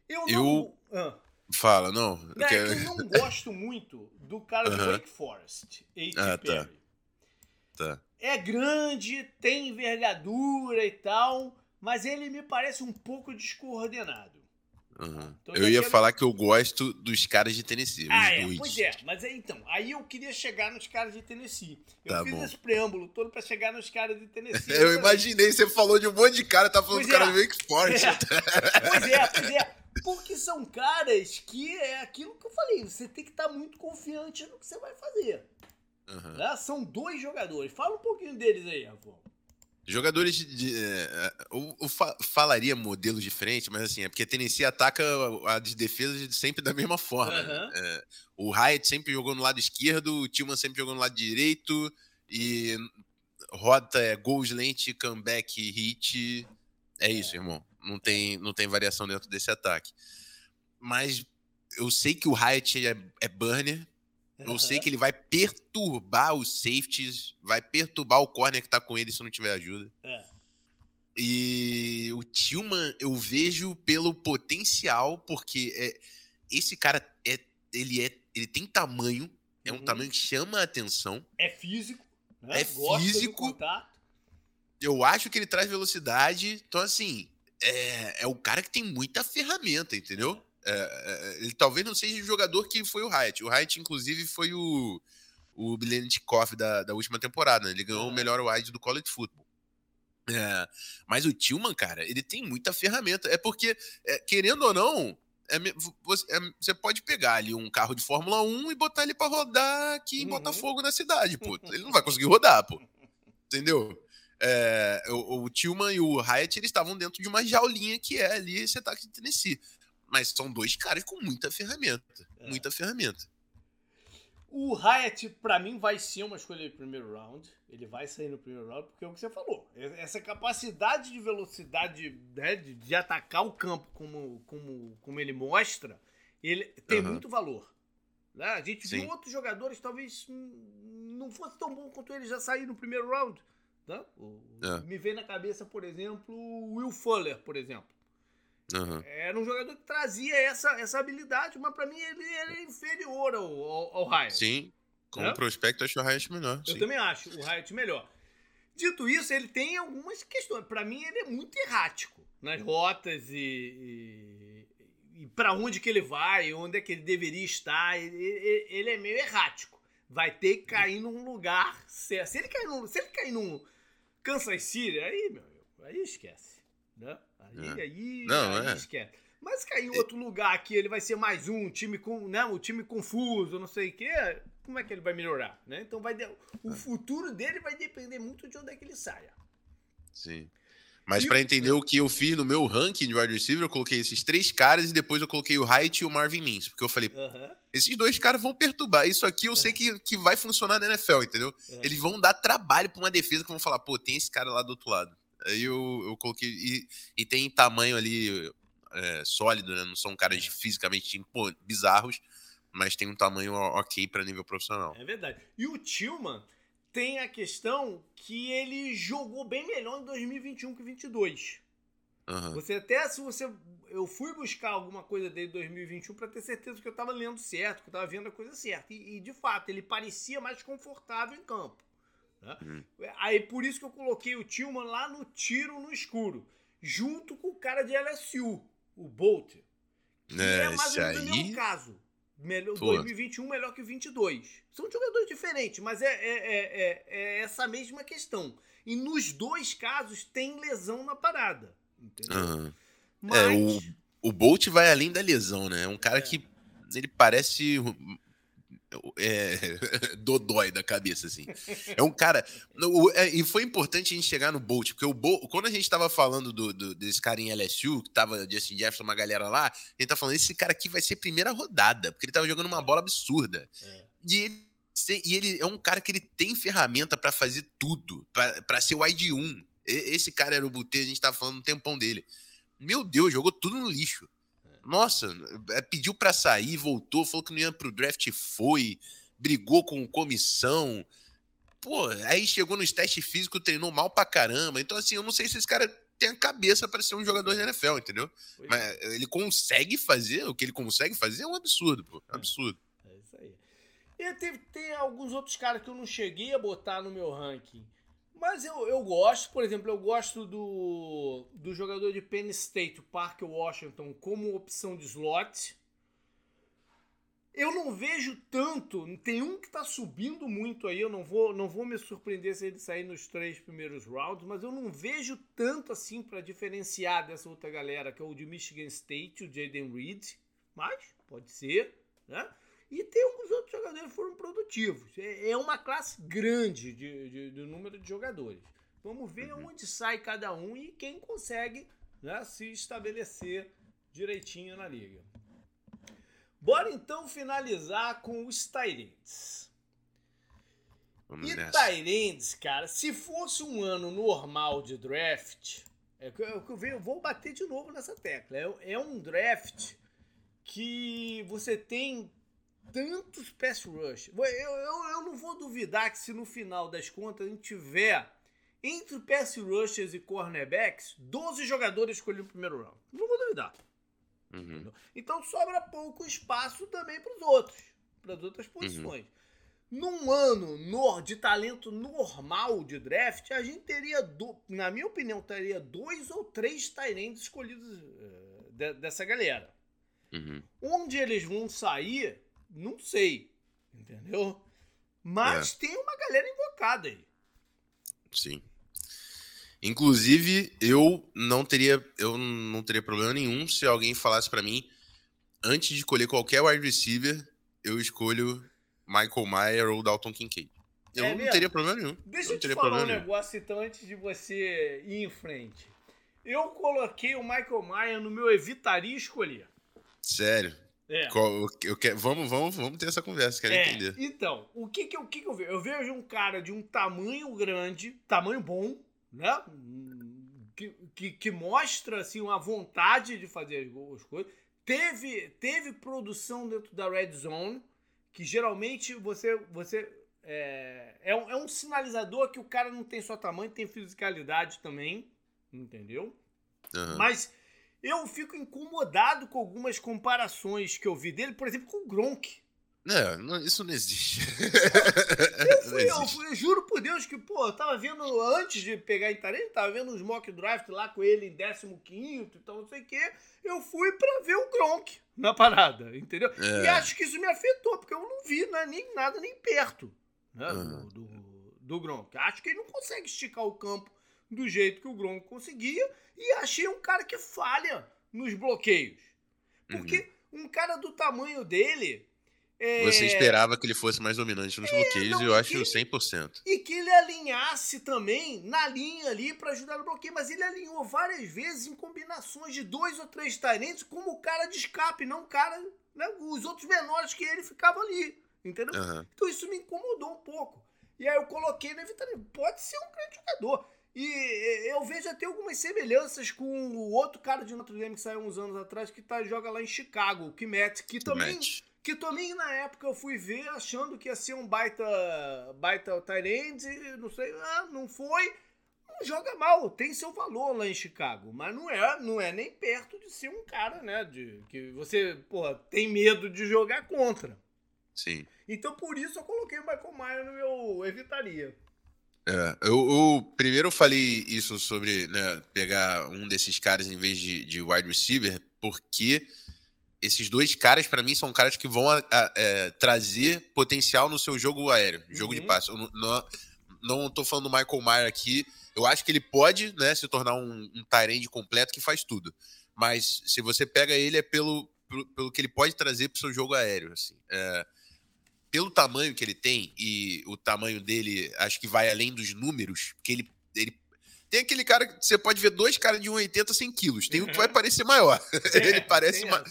Eu não. Eu... Ah. Fala, não. Eu, quero... eu não gosto muito do cara do Wake Forest. Ah, tá. tá. É grande, tem envergadura e tal, mas ele me parece um pouco descoordenado. Então, eu ia falar que eu gosto dos caras de Tennessee. Ah, é, pois é. Mas é, então, aí eu queria chegar nos caras de Tennessee. Eu tá fiz bom. esse preâmbulo todo pra chegar nos caras de Tennessee. eu imaginei, você falou de um monte de cara, tá falando pois dos é. caras do Wake Forest. É. pois é, pois é. Porque são caras que é aquilo que eu falei, você tem que estar tá muito confiante no que você vai fazer. Uhum. Né? São dois jogadores. Fala um pouquinho deles aí, Rafa. Jogadores de. de é, eu, eu fa falaria modelos diferentes, mas assim, é porque a Tennessee ataca as defesas sempre da mesma forma. Uhum. É, o Hyatt sempre jogou no lado esquerdo, o Tillman sempre jogou no lado direito, e rota é gols lente, comeback, hit. É isso, irmão não tem, não tem variação dentro desse ataque. Mas eu sei que o Hyatt é, é burner. Eu sei que ele vai perturbar os safeties, vai perturbar o corner que tá com ele se não tiver ajuda. É. E o Tillman eu vejo pelo potencial, porque é, esse cara é, ele é, ele tem tamanho, é um uhum. tamanho que chama a atenção. É físico, né? É Gosta físico. Eu acho que ele traz velocidade. Então, assim, é, é o cara que tem muita ferramenta, entendeu? É, é, ele talvez não seja o jogador que foi o Hyatt. O Hyatt, inclusive, foi o, o Bilenikov da, da última temporada. Né? Ele ganhou o melhor wide do college football. É, mas o Tillman, cara, ele tem muita ferramenta. É porque, é, querendo ou não, é, você, é, você, pode pegar ali um carro de Fórmula 1 e botar ele para rodar aqui em uhum. Botafogo na cidade, pô. Ele não vai conseguir rodar, pô. Entendeu? É, o, o Tillman e o Hyatt eles estavam dentro de uma jaulinha que é ali esse ataque de Tennessee. Mas são dois caras com muita ferramenta. É. Muita ferramenta. O Hyatt, para mim, vai ser uma escolha de primeiro round. Ele vai sair no primeiro round, porque é o que você falou. Essa capacidade de velocidade né, de, de, atacar o campo como, como, como ele mostra, ele tem uhum. muito valor. Né? A gente Sim. viu outros jogadores, talvez não fosse tão bom quanto ele já sair no primeiro round. Tá? O, é. Me vem na cabeça, por exemplo, o Will Fuller, por exemplo. Uhum. Era um jogador que trazia essa, essa habilidade, mas para mim ele era inferior ao, ao, ao Hyatt. Sim, como né? prospecto, acho o Hyatt melhor. Eu sim. também acho o Hyatt melhor. Dito isso, ele tem algumas questões. Para mim, ele é muito errático nas rotas e, e, e para onde que ele vai, onde é que ele deveria estar. Ele, ele, é meio errático. Vai ter que cair num lugar certo. Se ele cair num, se ele cair num, Kansas City, aí, meu aí esquece. Né? Aí, é. aí, Não, aí é. esquece. Mas cair em outro lugar aqui, ele vai ser mais um time com, né, um time confuso, não sei o quê. Como é que ele vai melhorar, né? Então vai de... o é. futuro dele vai depender muito de onde é que ele saia. Sim. Mas para entender o que eu fiz no meu ranking de wide receiver, eu coloquei esses três caras e depois eu coloquei o Hyatt e o Marvin Mims. Porque eu falei, esses dois caras vão perturbar. Isso aqui eu sei que, que vai funcionar na NFL, entendeu? É. Eles vão dar trabalho para uma defesa que vão falar, pô, tem esse cara lá do outro lado. Aí eu, eu coloquei. E, e tem tamanho ali é, sólido, né? Não são caras fisicamente pô, bizarros, mas tem um tamanho ok para nível profissional. É verdade. E o Tillman tem a questão que ele jogou bem melhor em 2021 que 2022. Uhum. Você até se você eu fui buscar alguma coisa dele em 2021 para ter certeza que eu estava lendo certo, que eu estava vendo a coisa certa. E, e, de fato ele parecia mais confortável em campo. Né? Uhum. Aí por isso que eu coloquei o Tillman lá no tiro no escuro, junto com o cara de LSU, o Bolt, que é, é mais ou menos o mesmo caso Melhor, 2021 melhor que 22. São jogadores diferentes, mas é, é, é, é, essa mesma questão. E nos dois casos tem lesão na parada. Entendeu? Uhum. Mas... É, o, o Bolt vai além da lesão, né? É um cara que ele parece é, dodói da cabeça, assim. É um cara. É, e foi importante a gente chegar no Bolt, porque o Bolt, quando a gente tava falando do, do, desse cara em LSU, que tava Justin Jefferson, uma galera lá, a gente tá falando, esse cara aqui vai ser primeira rodada, porque ele tava jogando uma bola absurda. É. E ele e ele é um cara que ele tem ferramenta para fazer tudo, para ser o ID 1. Esse cara era o Butê, a gente tava falando um tempão dele. Meu Deus, jogou tudo no lixo. Nossa, é, pediu para sair, voltou, falou que não ia pro draft, foi, brigou com comissão. Pô, aí chegou nos testes físicos, treinou mal pra caramba. Então, assim, eu não sei se esse cara tem a cabeça para ser um jogador de NFL, entendeu? Pois Mas é. ele consegue fazer, o que ele consegue fazer é um absurdo, pô. É um absurdo. É isso aí. E teve, tem alguns outros caras que eu não cheguei a botar no meu ranking. Mas eu, eu gosto, por exemplo, eu gosto do, do jogador de Penn State, o Parker Washington, como opção de slot. Eu não vejo tanto, tem um que está subindo muito aí, eu não vou, não vou me surpreender se ele sair nos três primeiros rounds, mas eu não vejo tanto assim para diferenciar dessa outra galera, que é o de Michigan State, o Jaden Reed, mas pode ser, né? E tem alguns outros jogadores que foram produtivos. É, é uma classe grande de, de, de número de jogadores. Vamos ver uhum. onde sai cada um e quem consegue né, se estabelecer direitinho na liga. Bora então finalizar com os Tyrants. E Tyrants, cara, se fosse um ano normal de draft, é que eu, eu, eu, vou bater de novo nessa tecla. É, é um draft que você tem tantos pass rush. Eu, eu, eu não vou duvidar que se no final das contas a gente tiver entre pass rushers e cornerbacks 12 jogadores escolhidos no primeiro round. Não vou duvidar. Uhum. Então sobra pouco espaço também para os outros, para as outras uhum. posições. Uhum. Num ano de talento normal de draft, a gente teria, do, na minha opinião, teria dois ou três Tyrants escolhidos uh, de, dessa galera. Uhum. Onde eles vão sair, não sei. Entendeu? Mas é. tem uma galera invocada aí. Sim. Inclusive, eu não teria, eu não teria problema nenhum se alguém falasse para mim, antes de escolher qualquer wide receiver, eu escolho Michael Mayer ou Dalton Kincaid. Eu é não teria problema nenhum. Deixa eu, te falar um negócio então antes de você ir em frente. Eu coloquei o Michael Mayer no meu evitaria escolher. Sério? É. Qual, eu quero, vamos, vamos, vamos ter essa conversa, quero é, entender. Então, o que que, eu, que que eu vejo? Eu vejo um cara de um tamanho grande, tamanho bom, né? Que, que, que mostra assim, uma vontade de fazer as coisas. Teve, teve produção dentro da Red Zone, que geralmente você, você é, é, um, é um sinalizador que o cara não tem só tamanho, tem fisicalidade também, entendeu? Uhum. Mas eu fico incomodado com algumas comparações que eu vi dele, por exemplo, com o Gronk. Não, isso não existe. eu, fui, eu, fui, eu, juro por Deus que, pô, eu tava vendo, antes de pegar em Tarém, tava vendo uns mock draft lá com ele em 15, então não sei o quê. Eu fui pra ver o Gronk na parada, entendeu? É. E acho que isso me afetou, porque eu não vi né, nem nada nem perto né, uhum. do, do, do Gronk. Acho que ele não consegue esticar o campo do jeito que o Gronk conseguia e achei um cara que falha nos bloqueios. Porque uhum. um cara do tamanho dele. É... Você esperava que ele fosse mais dominante nos é, bloqueios não, e eu acho ele, 100%. E que ele alinhasse também na linha ali para ajudar no bloqueio, mas ele alinhou várias vezes em combinações de dois ou três talentos como o cara de escape, não o cara. Né, os outros menores que ele ficavam ali. Entendeu? Uhum. Então isso me incomodou um pouco. E aí eu coloquei na vitória. Pode ser um grande jogador. E eu vejo até algumas semelhanças com o outro cara de Notre Dame que saiu uns anos atrás que tá, joga lá em Chicago, o Kimet, que também, que também na época eu fui ver achando que ia ser um baita, baita Tyrande, não sei, ah, não foi. Não joga mal, tem seu valor lá em Chicago, mas não é, não é nem perto de ser um cara, né, de que você, porra, tem medo de jogar contra. Sim. Então por isso eu coloquei o Michael Mayer no meu evitaria. É, eu, eu, primeiro falei isso sobre né, pegar um desses caras em vez de, de wide receiver, porque esses dois caras, para mim, são caras que vão a, a, é, trazer potencial no seu jogo aéreo, jogo uhum. de passe. Eu não, não, tô falando do Michael Mayer aqui. Eu acho que ele pode né, se tornar um, um Tyrande completo que faz tudo. Mas se você pega ele, é pelo, pelo, pelo que ele pode trazer pro seu jogo aéreo. Assim. É, pelo tamanho que ele tem, e o tamanho dele acho que vai além dos números, porque ele, ele tem aquele cara que você pode ver dois caras de 1,80 100 quilos. Tem um que vai uhum. parecer maior. É, ele parece uma,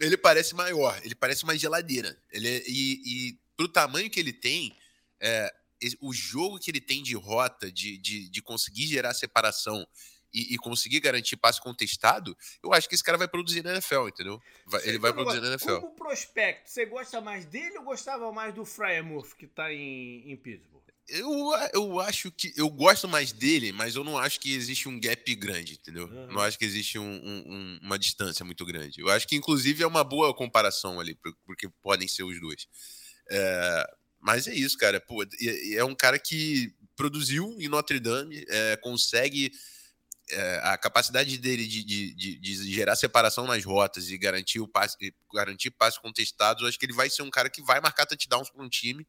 ele parece maior, ele parece uma geladeira. Ele é, e, e pro tamanho que ele tem, é, o jogo que ele tem de rota, de, de, de conseguir gerar separação e, e, conseguir garantir passe contestado, eu acho que esse cara vai produzir na NFL, entendeu? Vai, ele vai produzir na NFL. Como prospecto, você gosta mais dele ou gostava mais do Fryermuth que tá em, em Pittsburgh? Eu, eu acho que. Eu gosto mais dele, mas eu não acho que existe um gap grande, entendeu? Uhum. Não acho que existe um, um, uma distância muito grande. Eu acho que, inclusive, é uma boa comparação ali, porque podem ser os dois. É, mas é isso, cara. Pô, é um cara que produziu em Notre Dame, é, consegue. É, a capacidade dele de, de, de, de, gerar separação nas rotas e garantir o passe, garantir passe contestados, eu acho que ele vai ser um cara que vai marcar touchdowns para um time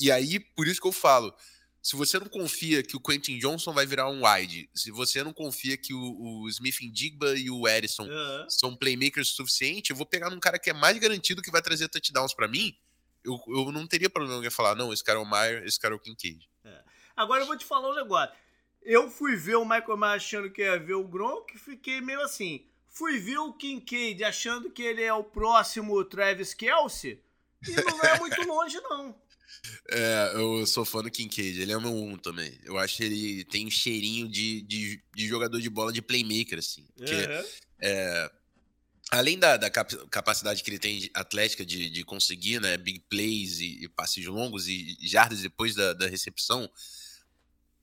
e aí, por isso que eu falo, se você não confia que o Quentin Johnson vai virar um wide, se você não confia que o, o Smith Indigba e o Edison uhum. são playmakers suficiente, eu vou pegar num cara que é mais garantido que vai trazer touchdowns para mim, eu, eu não teria problema em falar, não, esse cara é o Meyer, esse cara é o Kincaid. É. Agora eu vou te falar um negócio. Eu fui ver o Michael Meyer achando que ia ver o Gronk e fiquei meio assim. Fui ver o Kincaid achando que ele é o próximo Travis Kelsey e não é muito longe, não. É, eu sou fã do Kincaid, ele é o meu um também. Eu acho que ele tem um cheirinho de, de, de jogador de bola de playmaker, assim. Porque, uhum. é, além da, da capacidade que ele tem atlética de, de conseguir, né, big plays e, e passes longos e jardas depois da, da recepção,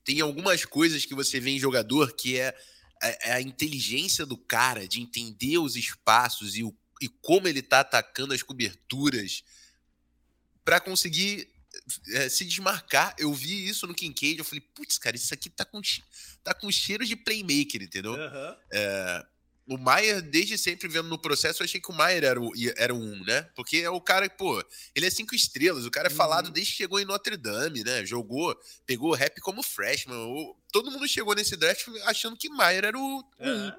tem algumas coisas que você vê em jogador que é a, é, é a inteligência do cara de entender os espaços e, o, e como ele tá atacando as coberturas para conseguir é, se desmarcar. Eu vi isso no Kincaid, eu falei, putz, cara, isso aqui tá com, tá com cheiro de playmaker, entendeu? Uhum. É, o Maier, desde sempre vendo no processo, eu achei que o Maier era o, era o um, né? Porque é o cara, pô, ele é cinco estrelas, o cara é falado uhum. desde que chegou em Notre Dame, né? Jogou, pegou rap como freshman. todo mundo chegou nesse draft achando que Maier era o, uhum. um.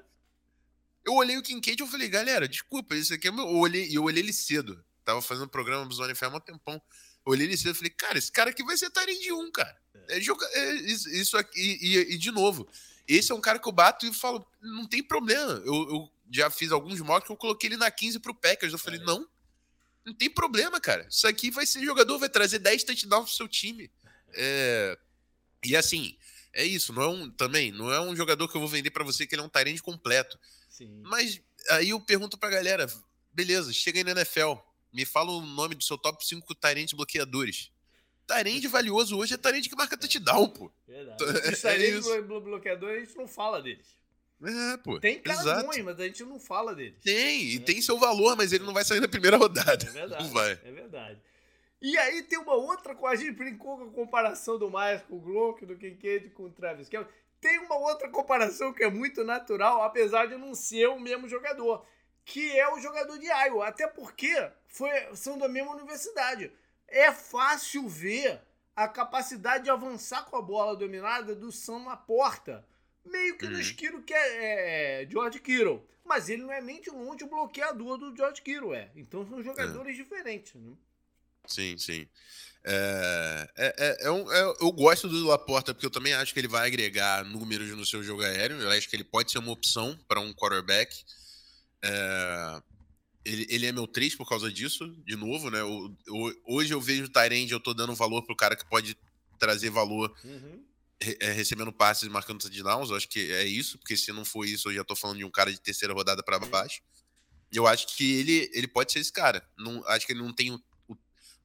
Eu olhei o Kincaid e falei, galera, desculpa, isso aqui é meu. Eu olhei, eu olhei ele cedo. Tava fazendo um programa do Zone FM há um tempão. Olhei ele cedo e falei, cara, esse cara aqui vai ser de um, cara. É, é joga, é, isso aqui, e, e, de novo, esse é um cara que eu bato e falo, não tem problema. Eu, eu já fiz alguns mocks que eu coloquei ele na 15 pro Packers. Eu falei, é. não, não tem problema, cara. Isso aqui vai ser jogador, vai trazer 10 touchdowns pro seu time. É, e assim, é isso, não é um também, não é um jogador que eu vou vender para você que ele é um Tyrande completo. Sim. Mas aí eu pergunto pra galera, beleza, chega aí na NFL, me fala o nome do seu top 5 Tyrande bloqueadores. Tyrande valioso hoje é Tyrande que marca touchdown, pô. Verdade. Os Tyrande é bloqueadores a gente não fala deles. É, pô. Tem cara ruim, mas a gente não fala deles. Tem, e é. tem seu valor, mas ele não vai sair na primeira rodada. É verdade. Não vai. É verdade. E aí tem uma outra coisa, a gente brincou com a comparação do Myers com o Gronk, do Kincaid com o Travis Kelce. Tem uma outra comparação que é muito natural, apesar de não ser o mesmo jogador que é o jogador de Iowa. Até porque foi, são da mesma universidade. É fácil ver a capacidade de avançar com a bola dominada do Sam na porta. Meio que uhum. no estilo que é, é, George Kittle. Mas ele não é nem de longe o bloqueador do George Kittle, é. Então são jogadores é. diferentes, né? Sim, sim. É, é, é, é, um, é, eu gosto do Laporta porque eu também acho que ele vai agregar números no seu jogo aéreo. Eu acho que ele pode ser uma opção para um quarterback. É, ele, ele é meu 3 por causa disso, de novo, né? Eu, eu, hoje eu vejo o Tyrande, eu tô dando valor pro cara que pode trazer valor uhum. re, é, recebendo passes e marcando touchdowns. Eu acho que é isso, porque se não for isso, eu já tô falando de um cara de terceira rodada para baixo. Eu acho que ele, ele pode ser esse cara. Não, acho que ele não tem o, o,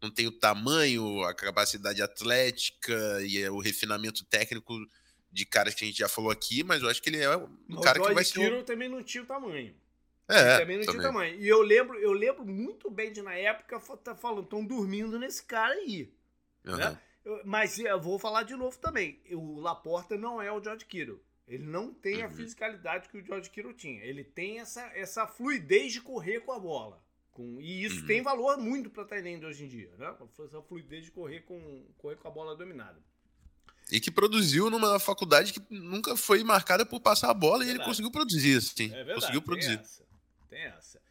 não tem o tamanho, a capacidade atlética e é o refinamento técnico de caras que a gente já falou aqui, mas eu acho que ele é um o cara que vai ser. O também não tinha o tamanho. É, também não tinha tamanho. E eu lembro, eu lembro muito bem de na época tá falando, estão dormindo nesse cara aí. Uhum. Né? Eu, mas eu vou falar de novo também. O Laporta não é o George Kittle. Ele não tem Uhum. a fisicalidade que o George Kittle tinha. Ele tem essa, essa fluidez de correr com a bola. Com, e isso Uhum. tem valor muito para Tyrande hoje em dia, né? Essa fluidez de correr com, correr com a bola dominada. E que produziu numa faculdade que nunca foi marcada por passar a bola e ele conseguiu produzir, assim. É verdade. conseguiu produzir. essa. Tem essa.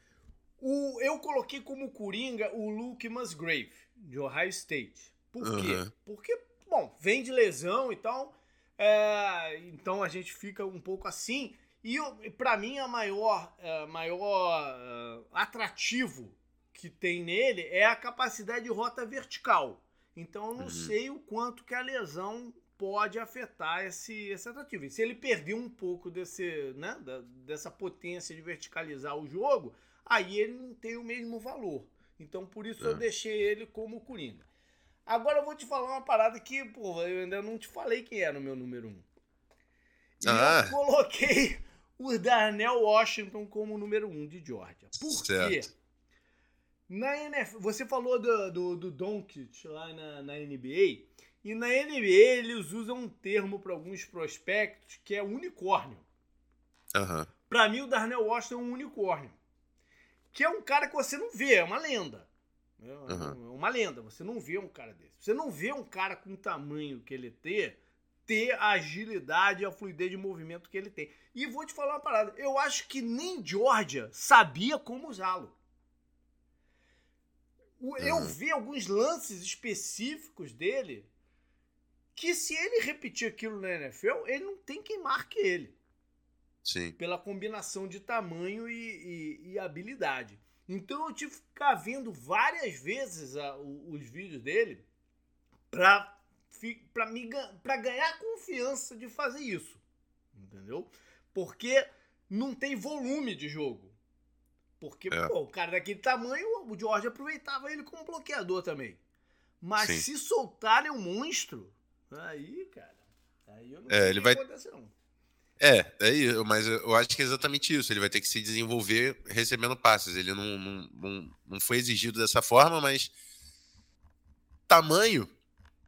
O, eu coloquei como Coringa o Luke Musgrave, de Ohio State. Por quê? Aham. Porque, bom, vem de lesão e tal. é, então a gente fica um pouco assim. E pra mim, a maior, é, maior é, atrativo que tem nele é a capacidade de rota vertical. Então eu não Uhum. sei o quanto que a lesão pode afetar esse, esse atrativo. E se ele perder um pouco desse, né, da- dessa potência de verticalizar o jogo, aí ele não tem o mesmo valor. Então por isso eu É. deixei ele como Coringa. Agora eu vou te falar uma parada que, pô, eu ainda não te falei quem era o meu número um. E Ah. eu coloquei o Darnell Washington como número um de Georgia. Por quê? Certo. Na NFL, você falou do, do, do Doncic lá na, na NBA, e na NBA eles usam um termo para alguns prospectos que é unicórnio. Aham. Pra mim, o Darnell Washington é um unicórnio. Que é um cara que você não vê, é uma lenda. É Uhum. uma lenda, você não vê um cara desse. Você não vê um cara com o tamanho que ele tem, ter a agilidade e a fluidez de movimento que ele tem. E vou te falar uma parada, eu acho que nem Georgia sabia como usá-lo. Eu Uhum. vi alguns lances específicos dele que se ele repetir aquilo na NFL, ele não tem quem marque ele Sim. pela combinação de tamanho e, e- e habilidade. Então eu tive que ficar vendo várias vezes a- o- os vídeos dele pra, fi- pra, me, pra ganhar confiança de fazer isso. Entendeu? Porque não tem volume de jogo. Porque, É. pô, o cara daquele tamanho, o George aproveitava ele como bloqueador também. Mas Sim. se soltarem um monstro, aí, cara, aí eu não É, sei ele o que vai- acontece, não. É, é isso, mas eu acho que é exatamente isso. Ele vai ter que se desenvolver recebendo passes. Ele não, não, não, não foi exigido dessa forma, mas tamanho,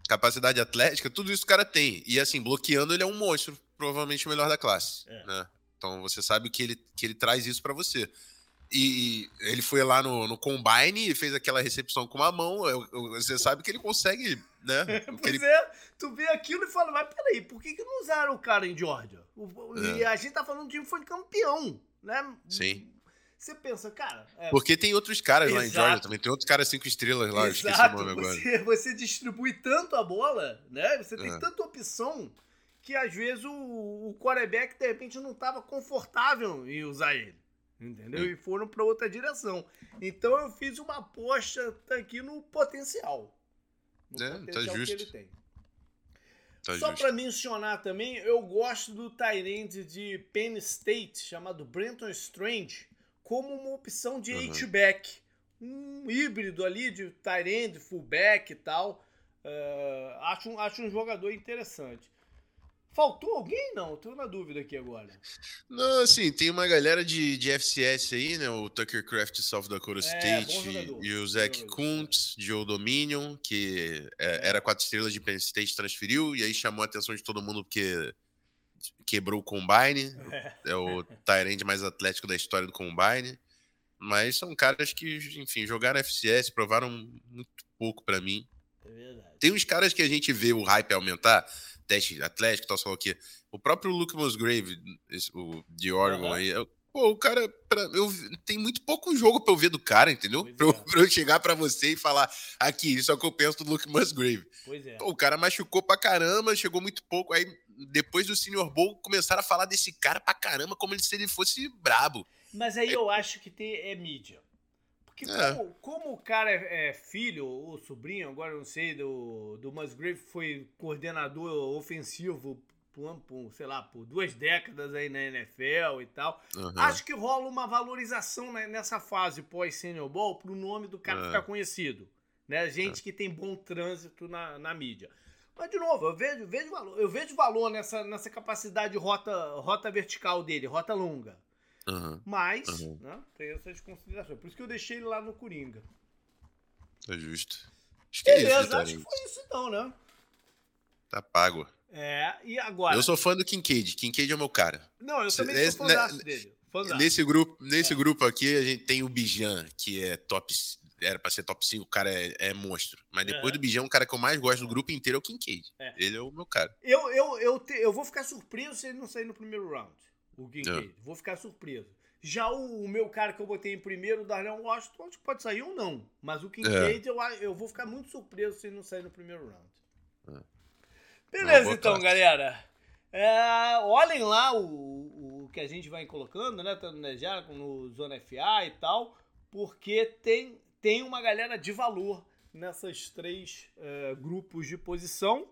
capacidade atlética, tudo isso o cara tem. E assim, bloqueando, ele é um monstro, provavelmente o melhor da classe. É. né? Então você sabe que ele, que ele traz isso pra você. E ele foi lá no, no Combine e fez aquela recepção com uma mão. eu- eu- Você sabe que ele consegue, né? que Pois ele- é, tu vê aquilo e fala, mas peraí, por que, que não usaram o cara em Georgia? O- o- E É. a gente tá falando de um time que foi campeão, né? Sim. Você pensa, cara. É, Porque tem outros caras lá em Exato. Georgia também. Tem outros caras cinco estrelas lá, eu esqueci o exato, nome agora. você, você distribui tanto a bola, né? Você tem É. tanta opção que às vezes o, o quarterback de repente não estava confortável em usar ele. Entendeu? E foram para outra direção. Então eu fiz uma aposta aqui no potencial. No É, tá potencial que justo. ele tem. Tá Só para mencionar também, eu gosto do Tyrande de Penn State, chamado Brenton Strange, como uma opção de Uhum. H-back. Um híbrido ali de Tyrande, fullback e tal. É, acho, acho um jogador interessante. Faltou alguém? Não, tô na dúvida aqui agora. Não, assim, tem uma galera de, de FCS aí, né? O Tucker Craft de South Dakota É, State e o Zach. Kuntz de Old Dominion, que é, era quatro estrelas de Penn State, transferiu e aí chamou a atenção de todo mundo porque quebrou o Combine. É, É o Tyrande mais atlético da história do Combine. Mas são caras que, enfim, jogaram FCS, provaram muito pouco pra mim. é verdade. Tem uns caras que a gente vê o hype aumentar, teste atlético, tal, sei lá o quê. O próprio Luke Musgrave, esse- o de Oregon Aham. aí, eu- pô, o cara, pra, eu, tem muito pouco jogo pra eu ver do cara, entendeu? Pois Pra, eu- é. pra eu chegar pra você e falar, aqui, isso é o que eu penso do Luke Musgrave. Pois é. Pô, o cara machucou pra caramba, chegou muito pouco, aí depois do Senior Bowl começaram a falar desse cara pra caramba como se ele fosse brabo. Mas aí eu acho que tem, é mídia. Porque É. como, como o cara é, é filho ou sobrinho, agora não sei, do, do Musgrave foi coordenador ofensivo por, por, sei lá, por duas décadas aí na NFL e tal. Aham. Acho que rola uma valorização né, nessa fase pós-Senior Bowl pro nome do cara É. ficar conhecido. Né? Gente que tem bom trânsito na, na mídia. Mas, de novo, eu vejo, vejo valor, eu vejo valor nessa, nessa capacidade de rota, rota vertical dele, rota longa. Aham, Mas, Uhum. né, tem essas considerações. Por isso que eu deixei ele lá no Coringa. tá justo. Acho que é isso, Beleza, acho que foi isso então, né? Tá pago. É, e agora? Eu sou fã do Kincaid. Kincaid é o meu cara. Não, eu também sou fã né, dele. Nesse grupo, nesse é. grupo aqui, a gente tem o Bijan, que é top. Era pra ser top 5, o cara é, é monstro. Mas depois é. do Bijan, o cara que eu mais gosto do grupo inteiro é o Kincaid. É. Ele é o meu cara. Eu, eu, eu, te, eu vou ficar surpreso se ele não sair no primeiro round. O Kincaid. É. Vou ficar surpreso. Já o, o, meu cara que eu botei em primeiro, o Darnell Washington, acho que pode sair ou não. Mas o Kincaid, é. eu, eu vou ficar muito surpreso se ele não sair no primeiro round. É. Beleza, então, galera. É, olhem lá o, o que a gente vai colocando, né? Tanto no no Zona FA e tal, porque tem, tem uma galera de valor nessas três é, grupos de posição.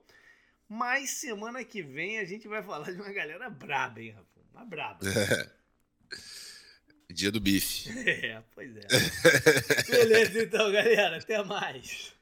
Mas semana que vem a gente vai falar de uma galera braba, hein, Rafa? Uma braba. Dia do bife. É, pois é. Beleza, então, galera. Até mais.